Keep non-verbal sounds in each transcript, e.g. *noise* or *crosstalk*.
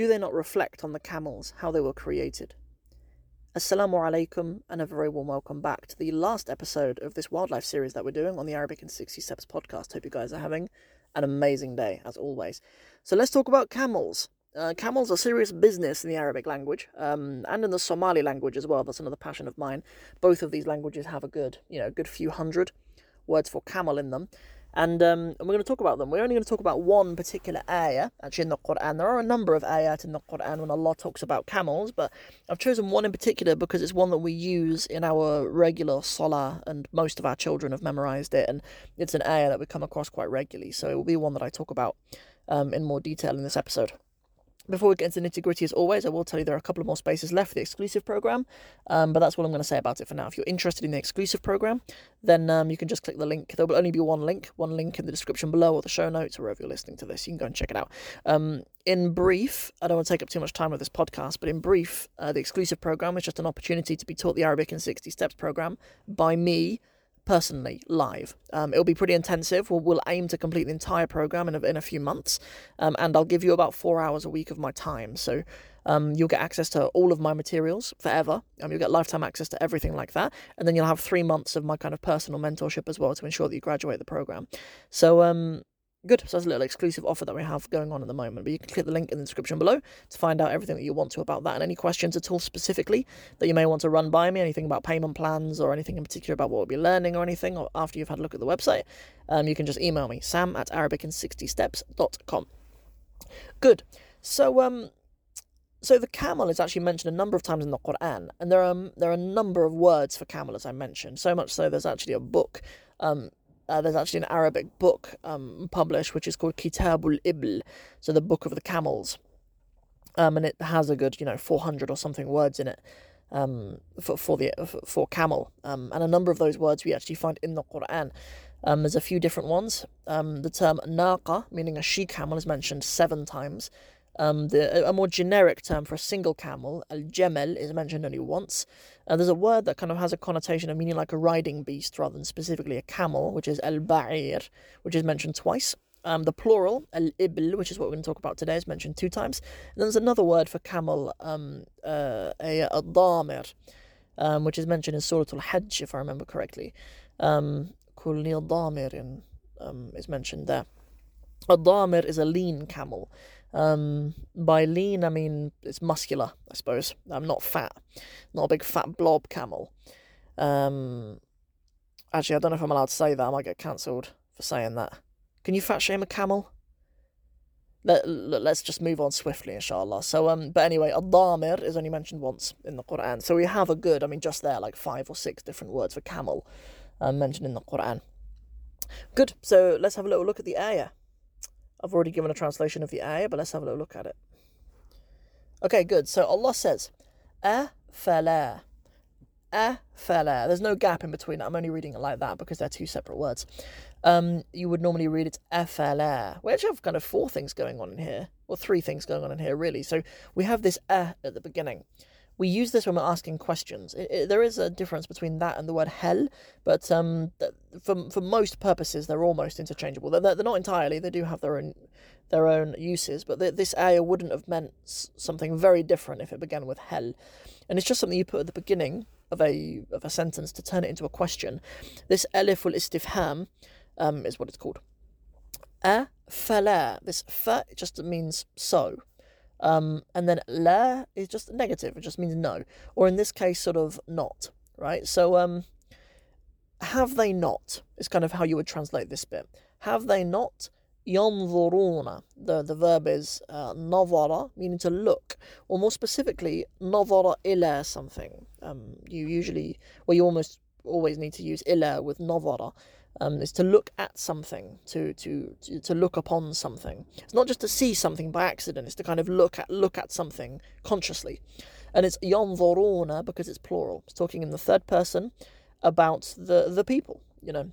do they not reflect on the camels, how they were created? Assalamu alaikum, and a very warm welcome back to the last episode of this wildlife series that we're doing on the Arabic in 60 Steps podcast. Hope you guys are having an amazing day, as always. So let's talk about camels. Uh, camels are serious business in the Arabic language um, and in the Somali language as well. That's another passion of mine. Both of these languages have a good, you know, a good few hundred words for camel in them. And, um, and we're going to talk about them. We're only going to talk about one particular ayah, actually, in the Quran. There are a number of ayat in the Quran when Allah talks about camels, but I've chosen one in particular because it's one that we use in our regular salah, and most of our children have memorized it, and it's an ayah that we come across quite regularly. So it will be one that I talk about um, in more detail in this episode. Before we get into nitty gritty, as always, I will tell you there are a couple of more spaces left for the exclusive program, um, but that's what I'm going to say about it for now. If you're interested in the exclusive program, then um, you can just click the link. There will only be one link, one link in the description below or the show notes or wherever you're listening to this. You can go and check it out. Um, in brief, I don't want to take up too much time with this podcast, but in brief, uh, the exclusive program is just an opportunity to be taught the Arabic in 60 Steps program by me personally live. Um, it'll be pretty intensive. We'll, we'll, aim to complete the entire program in a, in a few months, um, and I'll give you about four hours a week of my time. So um, you'll get access to all of my materials forever. Um, you'll get lifetime access to everything like that, and then you'll have three months of my kind of personal mentorship as well to ensure that you graduate the program. So um, Good. So that's a little exclusive offer that we have going on at the moment. But you can click the link in the description below to find out everything that you want to about that and any questions at all specifically that you may want to run by me, anything about payment plans or anything in particular about what we'll be learning or anything, or after you've had a look at the website, um, you can just email me, sam at arabicin60steps.com. Good. So, um, so the camel is actually mentioned a number of times in the Quran, and there are there are a number of words for camel, as I mentioned. So much so, there's actually a book um, uh, there's actually an Arabic book um, published which is called Kitabul Ibl, so the Book of the Camels. Um, and it has a good, you know, 400 or something words in it um, for, for, the, for camel. Um, and a number of those words we actually find in the Quran. Um, there's a few different ones. Um, the term naqa, meaning a she camel, is mentioned seven times. Um, the, a more generic term for a single camel, al jamal, is mentioned only once. Uh, there's a word that kind of has a connotation of meaning like a riding beast rather than specifically a camel, which is al ba'ir, which is mentioned twice. Um, the plural, al ibl, which is what we're going to talk about today, is mentioned two times. And then there's another word for camel, um, uh, a, a damir, um, which is mentioned in Surah Al Hajj, if I remember correctly. Um, damir um, is mentioned there. A damir is a lean camel. Um, by lean, I mean it's muscular, I suppose. I'm not fat, not a big fat blob camel. Um, actually, I don't know if I'm allowed to say that. I might get cancelled for saying that. Can you fat shame a camel? Let, let's just move on swiftly, inshallah. So, um, but anyway, al-damir is only mentioned once in the Quran. So we have a good, I mean, just there, like five or six different words for camel um, mentioned in the Quran. Good. So let's have a little look at the ayah. I've already given a translation of the ayah, but let's have a little look at it. Okay, good. So Allah says, afala. Afala. There's no gap in between. I'm only reading it like that because they're two separate words. Um, you would normally read it afala. We actually have kind of four things going on in here, or three things going on in here, really. So we have this eh at the beginning we use this when we're asking questions. It, it, there is a difference between that and the word hal, but um, for for most purposes, they're almost interchangeable. They're, they're not entirely. They do have their own their own uses, but the, this ayah wouldn't have meant something very different if it began with hal, and it's just something you put at the beginning of a of a sentence to turn it into a question. This alif ul istifham um, is what it's called. A fala. This fa just means so. Um, and then la is just negative, it just means no. Or in this case, sort of not, right? So, um, have they not is kind of how you would translate this bit. Have they not yanzuruna? The, the verb is uh, meaning to look. Or more specifically, nazara ila something. Um, you usually, well, you almost always need to use ila with nazara um, is to look at something, to, to to to look upon something. It's not just to see something by accident. It's to kind of look at look at something consciously, and it's yanzuruna because it's plural. It's talking in the third person about the the people. You know,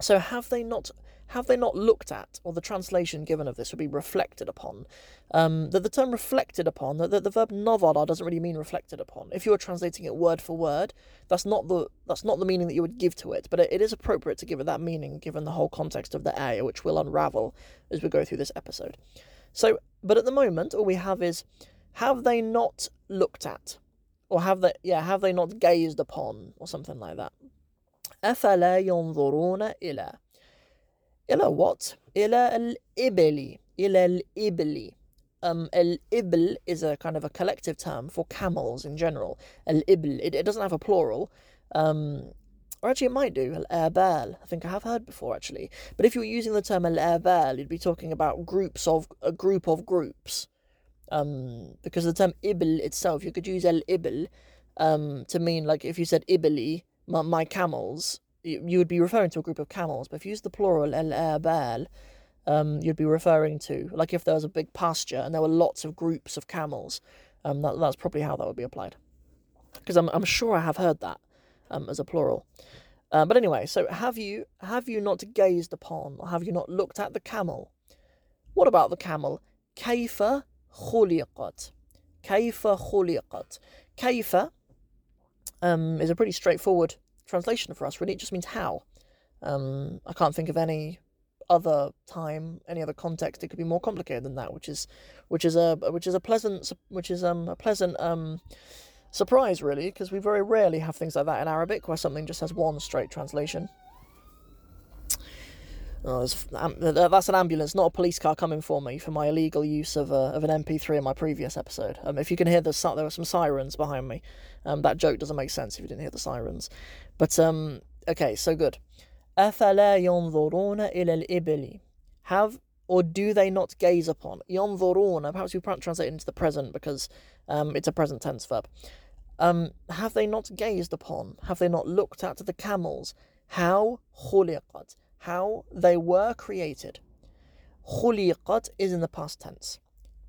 so have they not have they not looked at, or the translation given of this would be reflected upon? Um, that the term reflected upon, that the, the verb novara doesn't really mean reflected upon. If you were translating it word for word, that's not the that's not the meaning that you would give to it, but it, it is appropriate to give it that meaning given the whole context of the ayah, which we'll unravel as we go through this episode. So, but at the moment, all we have is have they not looked at? Or have they, yeah, have they not gazed upon? Or something like that. أفلا ينظرون إلى إلى what? إلى الإبل إلى الإبل um, al-ibl is a kind of a collective term for camels in general. Al-ibl, it, it doesn't have a plural. Um, or actually, it might do. Al-abal, I think I have heard before actually. But if you were using the term al-abal, you'd be talking about groups of a group of groups. Um, because the term ibl itself, you could use al-ibl um, to mean like if you said ibli, my, my camels, you would be referring to a group of camels, but if you use the plural el Abal, um, you'd be referring to like if there was a big pasture and there were lots of groups of camels. Um, that, that's probably how that would be applied, because I'm I'm sure I have heard that um, as a plural. Uh, but anyway, so have you have you not gazed upon, or have you not looked at the camel? What about the camel? Kaifa khuliqat. Kaifa khuliqat. Kaifa um, is a pretty straightforward translation for us. Really, it just means how. Um, I can't think of any other time, any other context, it could be more complicated than that, which is, which is a, which is a pleasant, which is um a pleasant um surprise really, because we very rarely have things like that in Arabic where something just has one straight translation. Oh, that's an ambulance, not a police car coming for me for my illegal use of, uh, of an MP3 in my previous episode. Um, if you can hear the there were some sirens behind me. Um, that joke doesn't make sense if you didn't hear the sirens. But um, okay, so good. أفلا ينظرون إلى الإبل Have or do they not gaze upon? ينظرون, perhaps we translate it into the present because um, it's a present tense verb. Um, have they not gazed upon? Have they not looked at the camels? How خلقت? How they were created. خلقت is in the past tense.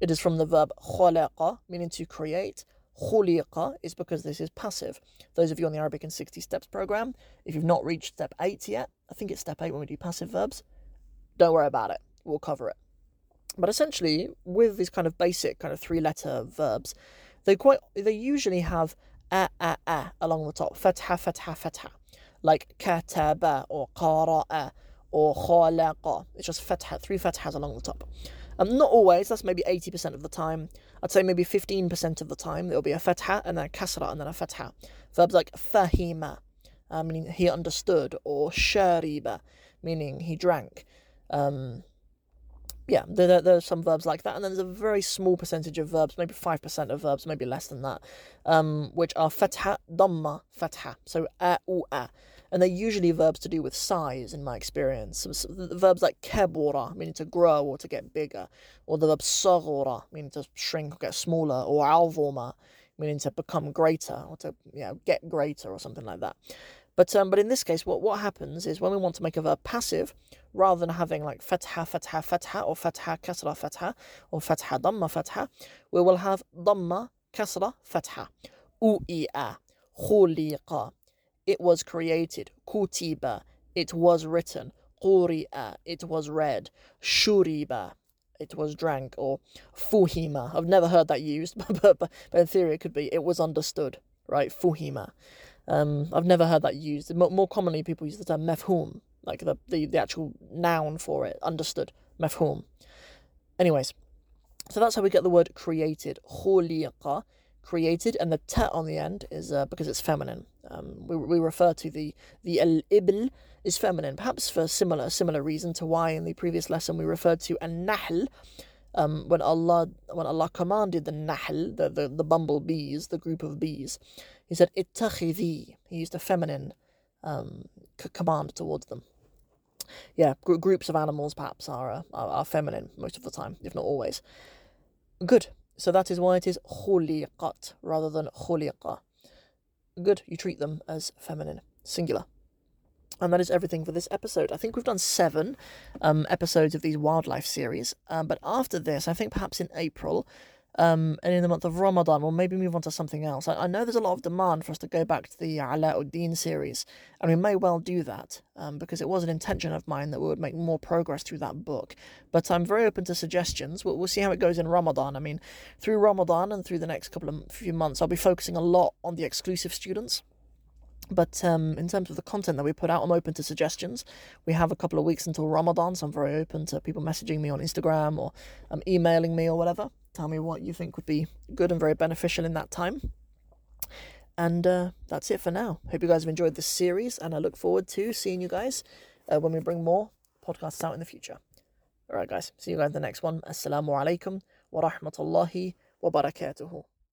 It is from the verb خلق, meaning to create, Khuliqa is because this is passive. Those of you on the Arabic in 60 Steps program, if you've not reached step 8 yet, I think it's step 8 when we do passive verbs, don't worry about it. We'll cover it. But essentially, with these kind of basic kind of three letter verbs, they quite they usually have a a a along the top. Fatha fatha fatha. Like kataba or qara'a or khalaqa. It's just fatha, three fathas along the top. Um, not always, that's maybe 80% of the time. I'd say maybe 15% of the time there'll be a fatha and then a kasra and then a fatha. Verbs like fahima, uh, meaning he understood, or shariba, meaning he drank. Um, yeah, there, there, there, are some verbs like that, and then there's a very small percentage of verbs, maybe 5% of verbs, maybe less than that, um, which are fatha, dhamma, fatha. So a, u, a and they're usually verbs to do with size in my experience. verbs like kebura, meaning to grow or to get bigger, or the verb sagura, meaning to shrink or get smaller, or alvoma, meaning to become greater or to you know, get greater or something like that. But um, but in this case, what, what happens is when we want to make a verb passive, rather than having like fatha, fatha, fatha, or fatha, kasra, fatha, or fatha, dhamma, fatha, we will have dhamma, kasra, fatha. U'i'a, khuliqa, it was created. Kutiba, it was written. Quri'a, it was read. Shuriba, it was drank. Or fuhima, I've never heard that used, *laughs* but, but, but in theory it could be it was understood, right? Fuhima. Um, I've never heard that used. More commonly, people use the term mefhum, like the, the, the actual noun for it, understood. Mefhum. Anyways, so that's how we get the word created. Khuliqa created, and the ta on the end is uh, because it's feminine. Um, we, we refer to the the al ibl is feminine, perhaps for similar similar reason to why in the previous lesson we referred to an nahl. Um, when Allah when Allah commanded the nahl, the, the, the bumblebees, the group of bees, He said ittakhidhi. He used a feminine um, c- command towards them. Yeah, gr- groups of animals perhaps are, uh, are are feminine most of the time, if not always. Good. So that is why it is khuliqat rather than khuliqa. Good, you treat them as feminine, singular. And that is everything for this episode. I think we've done seven um, episodes of these wildlife series. Um, but after this, I think perhaps in April, um, and in the month of Ramadan, we'll maybe move on to something else. I, I know there's a lot of demand for us to go back to the Alauddin series, and we may well do that um, because it was an intention of mine that we would make more progress through that book. But I'm very open to suggestions. We'll, we'll see how it goes in Ramadan. I mean, through Ramadan and through the next couple of few months, I'll be focusing a lot on the exclusive students. But um, in terms of the content that we put out, I'm open to suggestions. We have a couple of weeks until Ramadan, so I'm very open to people messaging me on Instagram or um, emailing me or whatever. Tell me what you think would be good and very beneficial in that time. And uh, that's it for now. Hope you guys have enjoyed this series, and I look forward to seeing you guys uh, when we bring more podcasts out in the future. All right, guys. See you guys in the next one. Assalamu alaikum wa rahmatullahi wa barakatuhu.